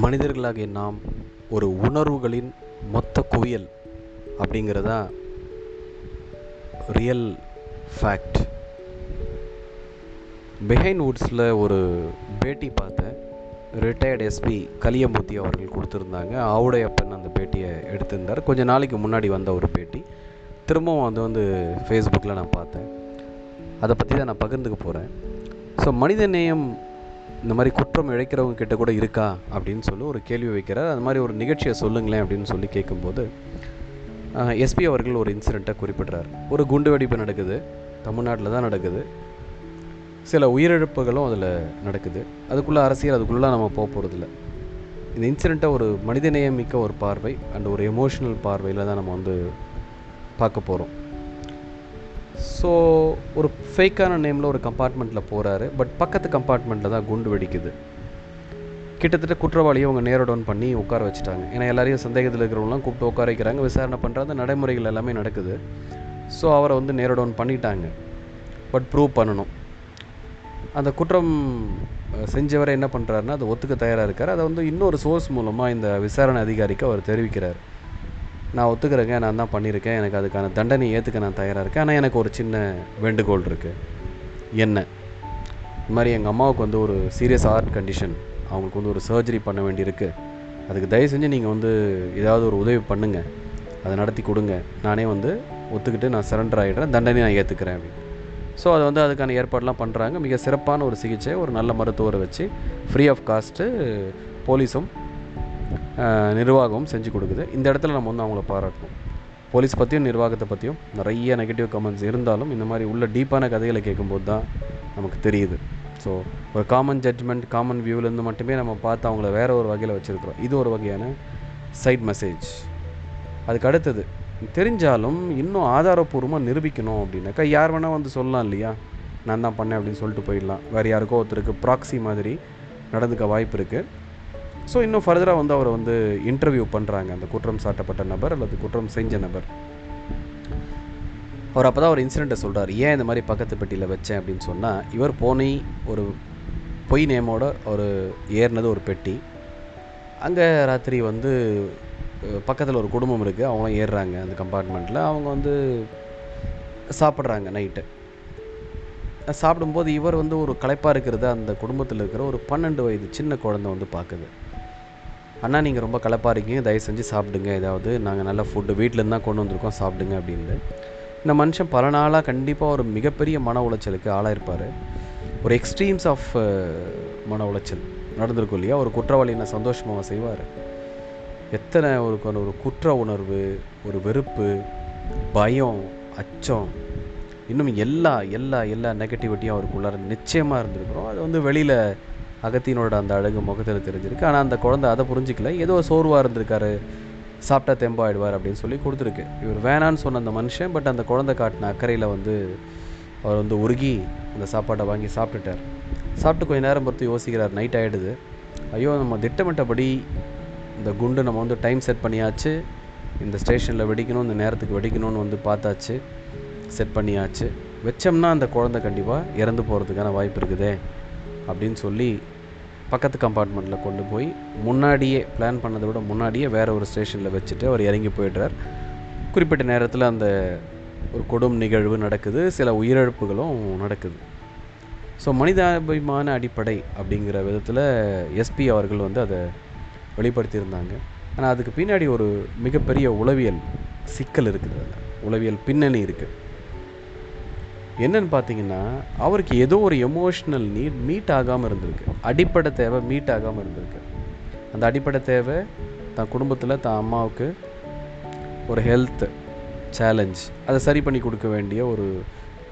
மனிதர்களாகிய நாம் ஒரு உணர்வுகளின் மொத்த குவியல் அப்படிங்கிறதா ரியல் ஃபேக்ட் பிஹைண்ட் வுட்ஸில் ஒரு பேட்டி பார்த்தேன். ரிட்டையர்டு எஸ்பி கலியமூர்த்தி அவர்கள் கொடுத்துருந்தாங்க. ஆவுடையப்பன் அந்த பேட்டியை எடுத்திருந்தார். கொஞ்சம் நாளைக்கு முன்னாடி வந்த ஒரு பேட்டி. திரும்பவும் அது வந்து ஃபேஸ்புக்கில் நான் பார்த்தேன். அதை பற்றி தான் நான் பகிர்ந்துக்க போகிறேன் ஸோ மனித நேயம் இந்த மாதிரி குற்றம் இழைக்கிறவங்க கிட்ட கூட இருக்கா அப்படின்னு சொல்லி ஒரு கேள்வி வைக்கிறார். அது மாதிரி ஒரு நிகழ்ச்சியை சொல்லுங்களேன் அப்படின்னு சொல்லி கேட்கும்போது எஸ்பி அவர்கள் ஒரு இன்சிடெண்ட்டை குறிப்பிடுறார். ஒரு குண்டு வெடிப்பு நடக்குது. தமிழ்நாட்டில் தான் நடக்குது. சில உயிரிழப்புகளும் அதில் நடக்குது. அதுக்குள்ளே அரசியல் அதுக்குள்ளே நம்ம போக போகிறதில்ல இந்த இன்சிடெண்ட்டை ஒரு மனிதநேயம் மிக்க ஒரு பார்வை அண்ட் ஒரு எமோஷனல் பார்வையில் தான் நம்ம வந்து பார்க்க போகிறோம் ஸோ ஒரு ஃபேக்கான நேமில் ஒரு கம்பார்ட்மெண்ட்டில் போகிறாரு பட் பக்கத்து கம்பார்ட்மெண்ட்டில் தான் குண்டு வெடிக்குது. கிட்டத்தட்ட குற்றவாளியை அவங்க நேரோ டவுன் பண்ணி உட்கார வச்சுட்டாங்க. ஏன்னா எல்லாரையும் சந்தேகத்தில் இருக்கிறவங்களாம் கூப்பிட்டு உட்கார வைக்கிறாங்க. விசாரணை பண்ணுறாங்க நடைமுறைகள் எல்லாமே நடக்குது. ஸோ அவரை வந்து நேரோ டவுன் பண்ணிட்டாங்க. பட் ப்ரூவ் பண்ணணும். அந்த குற்றம் செஞ்சவரை என்ன பண்ணுறாருன்னா அதை ஒத்துக்க தயாராக இருக்கார். அதை வந்து இன்னொரு சோர்ஸ் மூலமாக இந்த விசாரணை அதிகாரிக்கு அவர் தெரிவிக்கிறார். நான் ஒத்துக்கிறேங்க நான் தான் பண்ணியிருக்கேன். எனக்கு அதுக்கான தண்டனை ஏற்றுக்க நான் தயாராக இருக்கேன். ஆனால் எனக்கு ஒரு சின்ன வேண்டுகோள் இருக்குது என்ன? இது மாதிரி எங்கள் அம்மாவுக்கு வந்து ஒரு சீரியஸ் ஹார்ட் கண்டிஷன் அவங்களுக்கு வந்து ஒரு சர்ஜரி பண்ண வேண்டியிருக்கு. அதுக்கு தயவு செஞ்சு நீங்கள் வந்து ஏதாவது ஒரு உதவி பண்ணுங்கள் அதை நடத்தி கொடுங்க. நானே வந்து ஒத்துக்கிட்டு நான் சரண்டர் ஆகிடுறேன் தண்டனை நான் ஏற்றுக்கிறேன் அப்படின்னு. ஸோ அதை வந்து அதுக்கான ஏற்பாடெலாம் பண்ணுறாங்க மிக சிறப்பான ஒரு சிகிச்சை ஒரு நல்ல மருத்துவரை வச்சு ஃப்ரீ ஆஃப் காஸ்ட்டு போலீஸும் நிர்வாகமும் செஞ்சு கொடுக்குது. இந்த இடத்துல நம்ம வந்து அவங்கள பாராட்டணும். போலீஸ் பற்றியும் நிர்வாகத்தை பற்றியும் நிறைய நெகட்டிவ் கமெண்ட்ஸ் இருந்தாலும் இந்த மாதிரி உள்ள டீப்பான கதைகளை கேட்கும்போது தான் நமக்கு தெரியுது. ஸோ ஒரு காமன் ஜட்ஜ்மெண்ட் காமன் வியூவிலேருந்து மட்டுமே நம்ம பார்த்து அவங்கள வேறு ஒரு வகையில் வச்சுருக்குறோம். இது ஒரு வகையான சைட் மெசேஜ் அதுக்கு அடுத்தது தெரிஞ்சாலும் இன்னும் ஆதாரப்பூர்வமாக நிரூபிக்கணும் அப்படின்னாக்கா யார் வேணால் வந்து சொல்லலாம் இல்லையா? நான் தான் பண்ணேன் அப்படின்னு சொல்லிட்டு போயிடலாம். வேறு யாருக்கோ ஒருத்தருக்கு ப்ராக்ஸி மாதிரி நடந்துக்க வாய்ப்பு இருக்குது ஸோ இன்னும் ஃபர்தராக வந்து அவரை வந்து இன்டர்வியூ பண்ணுறாங்க அந்த குற்றம் சாட்டப்பட்ட நபர் அல்லது குற்றம் செஞ்ச நபர். அவர் அப்போ தான் ஒரு இன்சிடெண்ட்டை சொல்கிறார் ஏன் இந்த மாதிரி பக்கத்து பெட்டியில் வச்சேன்? அப்படின்னு சொன்னால் இவர் போனி ஒரு பொய் நேமோட ஒரு ஏறினது ஒரு பெட்டி. அங்கே ராத்திரி வந்து பக்கத்தில் ஒரு குடும்பம் இருக்குது அவங்களும் ஏறுறாங்க அந்த கம்பார்ட்மெண்ட்டில் அவங்க வந்து சாப்பிட்றாங்க நைட்டு சாப்பிடும்போது இவர் வந்து ஒரு களைப்பாக இருக்கிறத அந்த குடும்பத்தில் இருக்கிற ஒரு பன்னெண்டு வயது சின்ன குழந்தை வந்து பார்க்குது. அண்ணா நீங்கள் ரொம்ப கலப்பாக இருக்கீங்க. தயவு செஞ்சு சாப்பிடுங்க. ஏதாவது நாங்கள் நல்ல ஃபுட்டு வீட்டிலேருந்து தான் கொண்டு வந்திருக்கோம். சாப்பிடுங்க அப்படின்னு இந்த மனுஷன் பல நாளாக கண்டிப்பாக ஒரு மிகப்பெரிய மன உளைச்சலுக்கு ஆளாயிருப்பார் ஒரு எக்ஸ்ட்ரீம்ஸ் ஆஃப் மன உளைச்சல் நடந்திருக்கும் இல்லையா? ஒரு குற்றவாளி என்ன சந்தோஷமாக செய்வார்? எத்தனை ஒரு ஒரு குற்ற உணர்வு ஒரு வெறுப்பு பயம் அச்சம் இன்னும் எல்லா எல்லா எல்லா நெகட்டிவிட்டியும் அவருக்குள்ளார நிச்சயமாக இருந்திருக்கிறோம். அது வந்து வெளியில் அகத்தினோட அந்த அழகு முகத்தில் தெரிஞ்சிருக்கு. ஆனால் அந்த குழந்தை அதை புரிஞ்சிக்கல. ஏதோ சோர்வாக இருந்திருக்காரு. சாப்பிட்டா தெம்பாயிடுவார் அப்படின்னு சொல்லி கொடுத்துருக்கு. இவர் வேணான்னு சொன்ன அந்த மனுஷன் பட் அந்த குழந்தை காட்டின அக்கறையில் வந்து அவர் வந்து உருகி அந்த சாப்பாட்டை வாங்கி சாப்பிட்டுட்டார். சாப்பிட்டு கொஞ்சம் நேரம் பொறுத்து யோசிக்கிறார் நைட் ஆகிடுது ஐயோ நம்ம திட்டமிட்டபடி இந்த குண்டு நம்ம வந்து டைம் செட் பண்ணியாச்சு. இந்த ஸ்டேஷனில் வெடிக்கணும் இந்த நேரத்துக்கு வெடிக்கணும்னு வந்து பார்த்தாச்சு. செட் பண்ணியாச்சு. வச்சோம்னா அந்த குழந்தை கண்டிப்பாக இறந்து போகிறதுக்கான வாய்ப்பு இருக்குதே அப்படின்னு சொல்லி பக்கத்து கம்பார்ட்மெண்ட்டில் கொண்டு போய் முன்னாடியே பிளான் பண்ணதை விட முன்னாடியே வேறு ஒரு ஸ்டேஷனில் வச்சுட்டு அவர் இறங்கி போயிடுறார். குறிப்பிட்ட நேரத்தில் அந்த ஒரு கொடும் நிகழ்வு நடக்குது. சில உயிரிழப்புகளும் நடக்குது. ஸோ மனிதாபிமான அடிப்படை அப்படிங்கிற விதத்தில் எஸ்பி அவர்கள் வந்து அதை வெளிப்படுத்தியிருந்தாங்க. ஆனால் அதுக்கு பின்னாடி ஒரு மிகப்பெரிய உளவியல் சிக்கல் இருக்குது. அதில் உளவியல் பின்னணி இருக்குது என்னன்னு பார்த்தீங்கன்னா அவருக்கு ஏதோ ஒரு எமோஷ்னல் நீட் மீட் ஆகாமல் இருந்திருக்கு. அடிப்படை தேவை மீட் ஆகாமல் இருந்திருக்கு. அந்த அடிப்படை தேவை தன் குடும்பத்தில் தான் அம்மாவுக்கு ஒரு ஹெல்த் சேலஞ்ச் அதை சரி பண்ணி கொடுக்க வேண்டிய ஒரு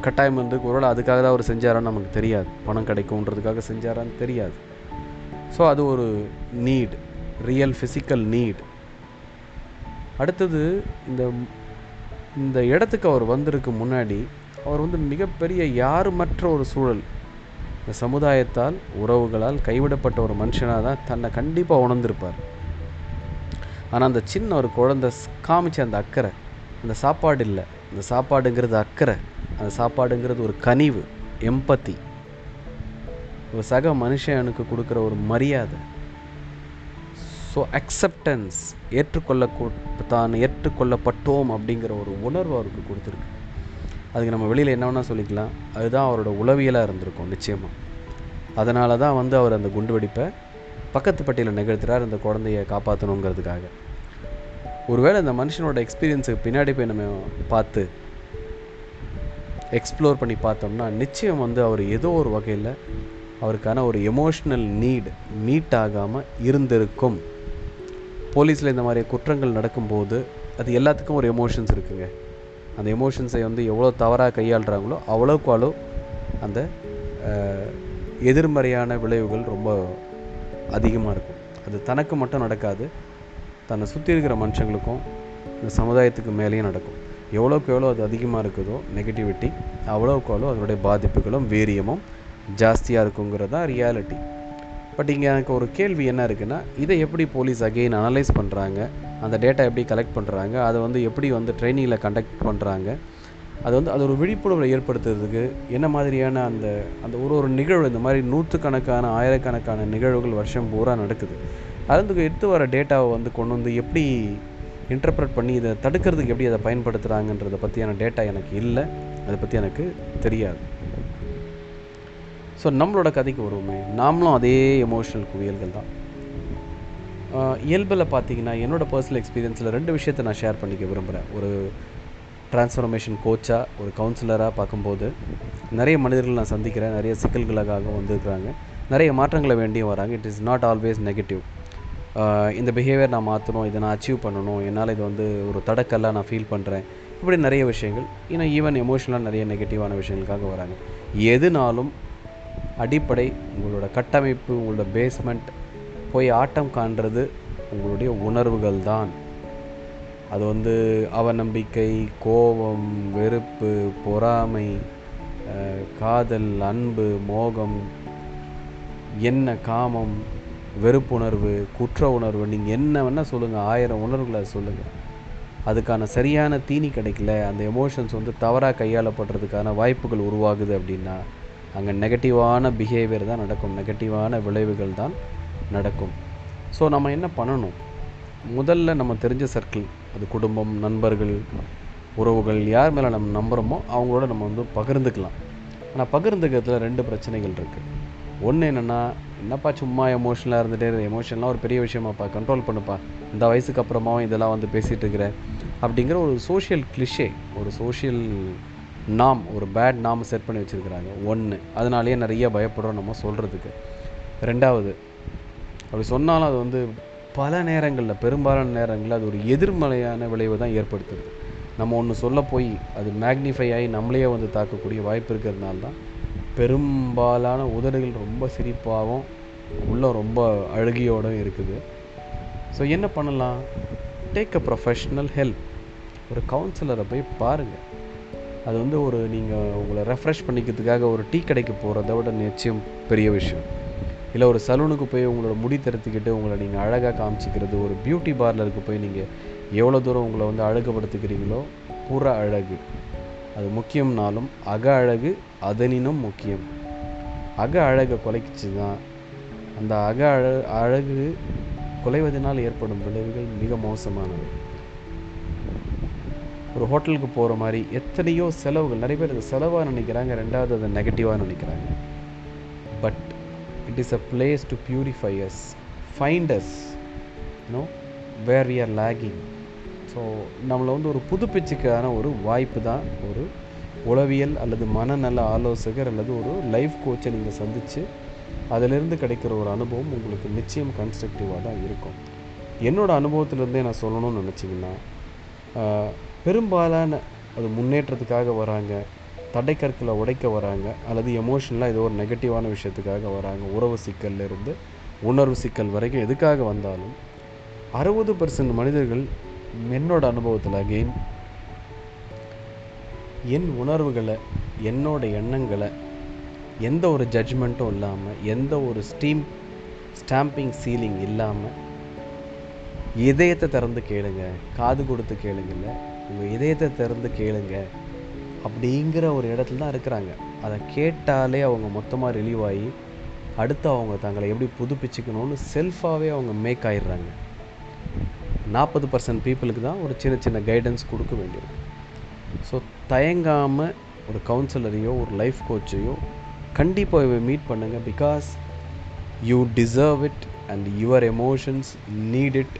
கட்டாயம் வந்து ஒருவேளை அதுக்காக தான் அவர் செஞ்சாரான்னு நமக்கு தெரியாது. பணம் கிடைக்கும்ன்றதுக்காக செஞ்சாரான்னு தெரியாது. ஸோ அது ஒரு நீட் ரியல் ஃபிசிக்கல் நீட் அடுத்தது இந்த இந்த இடத்துக்கு அவர் வந்திருக்கு முன்னாடி அவர் வந்து மிகப்பெரிய யாருமற்ற ஒரு சூழல். இந்த சமுதாயத்தால் உறவுகளால் கைவிடப்பட்ட ஒரு மனுஷனாக தான் தன்னை கண்டிப்பாக உணர்ந்திருப்பார். ஆனால் அந்த சின்ன ஒரு குழந்தை காமிச்ச அந்த அக்கறை அந்த சாப்பாடு இல்லை. அந்த சாப்பாடுங்கிறது அக்கறை அந்த சாப்பாடுங்கிறது ஒரு கனிவு எம்பத்தி ஒரு சக மனுஷனுக்கு கொடுக்குற ஒரு மரியாதை. ஸோ அக்செப்டன்ஸ் ஏற்றுக்கொள்ள தான் ஏற்றுக்கொள்ளப்பட்டோம் அப்படிங்கிற ஒரு உணர்வு அவருக்கு கொடுத்துருக்கு. அதுக்கு நம்ம வெளியில் என்ன வேணால் சொல்லிக்கலாம். அதுதான் அவரோட உளவியலாக இருந்திருக்கும் நிச்சயமாக அதனால தான் வந்து அவர் அந்த குண்டு வெடிப்பை பக்கத்து பட்டியில் நிகழ்த்துறார் அந்த குழந்தைய காப்பாற்றணுங்கிறதுக்காக ஒருவேளை இந்த மனுஷனோட எக்ஸ்பீரியன்ஸுக்கு பின்னாடி போய் நம்ம பார்த்து எக்ஸ்ப்ளோர் பண்ணி பார்த்தோம்னா நிச்சயம் வந்து அவர் ஏதோ ஒரு வகையில் அவருக்கான ஒரு எமோஷ்னல் நீட் மீட் ஆகாமல் இருந்திருக்கும். போலீஸில் இந்த மாதிரி குற்றங்கள் நடக்கும்போது அது எல்லாத்துக்கும் ஒரு எமோஷன்ஸ் இருக்குங்க. அந்த எமோஷன்ஸை வந்து எவ்வளோ தவறாக கையாளுறாங்களோ அவ்வளோக்கு அளவு அந்த எதிர்மறையான விளைவுகள் ரொம்ப அதிகமாக இருக்கும். அது தனக்கு மட்டும் நடக்காது. தன்னை சுற்றி இருக்கிற மனுஷங்களுக்கும் இந்த சமுதாயத்துக்கு மேலேயும் நடக்கும். எவ்வளோக்கு எவ்வளோ அது அதிகமாக இருக்குதோ நெகட்டிவிட்டி அவ்வளோக்கு அவ்வளோ அதனுடைய பாதிப்புகளும் வீரியமும் ஜாஸ்தியாக இருக்குங்கிறது தான் ரியாலிட்டி பட் இங்கே எனக்கு ஒரு கேள்வி என்ன இருக்குன்னா இதை எப்படி போலீஸ் அகெயின் அனலைஸ் பண்ணுறாங்க அந்த டேட்டா எப்படி கலெக்ட் பண்ணுறாங்க அதை வந்து எப்படி வந்து ட்ரைனிங்கில் கண்டக்ட் பண்ணுறாங்க அது வந்து அது ஒரு விழிப்புணர்வை ஏற்படுத்துறதுக்கு என்ன மாதிரியான அந்த அந்த ஒரு ஒரு நிகழ்வு இந்த மாதிரி நூற்றுக்கணக்கான ஆயிரக்கணக்கான நிகழ்வுகள் வருஷம் பூரா நடக்குது. அதுக்கு எடுத்து வர டேட்டாவை வந்து கொண்டு வந்து எப்படி இன்டர்பிரட் பண்ணி இதை தடுக்கிறதுக்கு எப்படி அதை பயன்படுத்துகிறாங்கன்றதை பற்றியான டேட்டா எனக்கு இல்லை. அதை பற்றி எனக்கு தெரியாது. ஸோ நம்மளோட கதைக்கு வருவோமே. நாமளும் அதே எமோஷனல் குவியல்கள் தான். இயல்பில் பார்த்தீங்கன்னா என்னோட பர்சனல் எக்ஸ்பீரியன்ஸில் ரெண்டு விஷயத்தை நான் ஷேர் பண்ணிக்க விரும்புகிறேன் ஒரு ட்ரான்ஸ்ஃபர்மேஷன் கோச்சாக ஒரு கவுன்சிலராக பார்க்கும்போது நிறைய மனிதர்கள் நான் சந்திக்கிறேன் நிறைய சிக்கல்களுக்காக வந்திருக்கிறாங்க. நிறைய மாற்றங்களை வேண்டியும் வராங்க. It is not always negative இந்த பிஹேவியர் நான் மாற்றணும் இதை நான் அச்சீவ் பண்ணணும் என்னால் இது வந்து ஒரு தடக்கல்லாக நான் ஃபீல் பண்ணுறேன் இப்படி நிறைய விஷயங்கள். ஏன்னா ஈவன் எமோஷனலாக நிறைய நெகட்டிவான விஷயங்களுக்காக வராங்க. எதுனாலும் அடிப்படை உங்களோட கட்டமைப்பு உங்களோட பேஸ்மெண்ட் போய் ஆட்டம் காண்றது உங்களுடைய உணர்வுகள் தான் அது வந்து அவநம்பிக்கை கோபம் வெறுப்பு பொறாமை காதல் அன்பு மோகம் என்ன காமம் வெறுப்புணர்வு குற்ற உணர்வு. நீங்கள் என்ன வேணால் சொல்லுங்கள் ஆயிரம் உணர்வுகளை சொல்லுங்கள் அதுக்கான சரியான தீனி கிடைக்கல அந்த எமோஷன்ஸ் வந்து தவறாக கையாளப்படுறதுக்கான வாய்ப்புகள் உருவாகுது அப்படின்னா அங்கே நெகட்டிவான பிஹேவியர் தான் நடக்கும். நெகட்டிவான விளைவுகள் தான் நடக்கும். ஸோ நம்ம என்ன பண்ணணும்? முதல்ல நம்ம தெரிஞ்ச சர்க்கிள் அது குடும்பம் நண்பர்கள் உறவுகள் யார் மேலே நம்ம நம்புகிறோமோ அவங்களோட நம்ம வந்து பகிர்ந்துக்கலாம். ஆனால் பகிர்ந்துக்கிறதுல ரெண்டு பிரச்சனைகள் இருக்குது ஒன்று என்னென்னா என்னப்பா சும்மா எமோஷனலாக இருந்துகிட்டே எமோஷனெலாம் ஒரு பெரிய விஷயமாப்பா கண்ட்ரோல் பண்ணுப்பா. இந்த வயசுக்கு அப்புறமாவும் இதெல்லாம் வந்து பேசிகிட்டு இருக்கிற அப்படிங்கிற ஒரு சோஷியல் கிளிஷே ஒரு சோஷியல் நாம் ஒரு பேட் நாம் செட் பண்ணி வச்சுருக்கிறாங்க. ஒன்று அதனாலேயே நிறைய பயப்படுறோம் நம்ம சொல்கிறதுக்கு ரெண்டாவது அப்படி சொன்னாலும் அது வந்து பல நேரங்களில் பெரும்பாலான நேரங்களில் அது ஒரு எதிர்மறையான விளைவை தான் ஏற்படுத்துது. நம்ம ஒன்று சொல்ல போய் அது மேக்னிஃபை ஆகி நம்மளையே வந்து தாக்கக்கூடிய வாய்ப்பு இருக்கிறதுனால தான் பெரும்பாலான உதடுகள் ரொம்ப சிரிப்பாகவும் உள்ள ரொம்ப அழுகியோடும் இருக்குது. ஸோ என்ன பண்ணலாம்? டேக் அ ப்ரொஃபஷ்னல் ஹெல்ப் ஒரு கவுன்சிலரை போய் பாருங்கள் அது வந்து ஒரு நீங்கள் உங்களை ரெஃப்ரெஷ் பண்ணிக்கிறதுக்காக ஒரு டீ கடைக்கு போகிறத விட நிச்சயம் பெரிய விஷயம். இல்லை ஒரு சலூனுக்கு போய் உங்களோட முடி தருத்துக்கிட்டு உங்களை நீங்கள் அழகாக காமிச்சிக்கிறது ஒரு பியூட்டி பார்லருக்கு போய் நீங்கள் எவ்வளோ தூரம் உங்களை வந்து அழகுபடுத்துக்கிறீங்களோ புற அழகு. அது முக்கியம்னாலும் அக அழகு அதனினும் முக்கியம். அக அழகை குலைக்கிச்சு தான் அந்த அக அழ அழகு குலைவதனால் ஏற்படும் விளைவுகள் மிக மோசமானது ஒரு ஹோட்டலுக்கு போகிற மாதிரி எத்தனையோ செலவுகள் நிறைய பேர் அது செலவாக நினைக்கிறாங்க ரெண்டாவது அதை நெகட்டிவாக நினைக்கிறாங்க. It is a place to purify us find us you know where we are lagging so நம்மளை வந்து ஒரு புதுப்பிச்சுக்கான ஒரு வாய்ப்பு தான். ஒரு உளவியல் அல்லது மனநல ஆலோசகர் அல்லது ஒரு லைஃப் கோச்சை நீங்கள் சந்தித்து அதிலிருந்து கிடைக்கிற ஒரு அனுபவம் உங்களுக்கு நிச்சயம் கன்ஸ்ட்ரக்டிவாக தான் இருக்கும். என்னோடய அனுபவத்திலேருந்தே நான் சொல்லணும்னு நினச்சிங்கன்னா பெரும்பாலான அது முன்னேற்றத்துக்காக வராங்க. தடைக்கற்களை உடைக்க வராங்க அல்லது எமோஷனலாக ஏதோ ஒரு நெகட்டிவான விஷயத்துக்காக வராங்க. உறவு சிக்கல்லேருந்து உணர்வு சிக்கல் வரைக்கும் எதுக்காக வந்தாலும் அறுபது பர்சன்ட் மனிதர்கள் என்னோட அனுபவத்தில் அகெயின் என் உணர்வுகளை என்னோட எண்ணங்களை எந்த ஒரு ஜட்ஜ்மெண்ட்டும் இல்லாமல் எந்த ஒரு ஸ்டீம் ஸ்டாம்பிங் சீலிங் இல்லாமல் இதயத்தை திறந்து கேளுங்க காது கொடுத்து கேளுங்கல்ல. உங்கள் இதயத்தை திறந்து கேளுங்க. அப்படிங்கிற ஒரு இடத்துல தான் இருக்கிறாங்க. அதை கேட்டாலே அவங்க மொத்தமாக ரிலீவ் ஆகி அடுத்து அவங்க தங்களை எப்படி புதுப்பிச்சுக்கணும்னு செல்ஃபாகவே அவங்க மேக் ஆயிடுறாங்க. நாற்பது பர்சன்ட் பீப்புளுக்கு தான் ஒரு சின்ன சின்ன கைடன்ஸ் கொடுக்க வேண்டியிருக்கும் ஸோ தயங்காமல் ஒரு கவுன்சிலரையோ ஒரு லைஃப் கோச்சையோ கண்டிப்பாக மீட் பண்ணுங்கள் because you deserve it and your emotions need it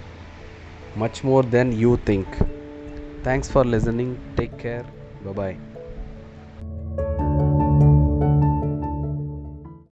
much more then you think thanks for listening take care bye bye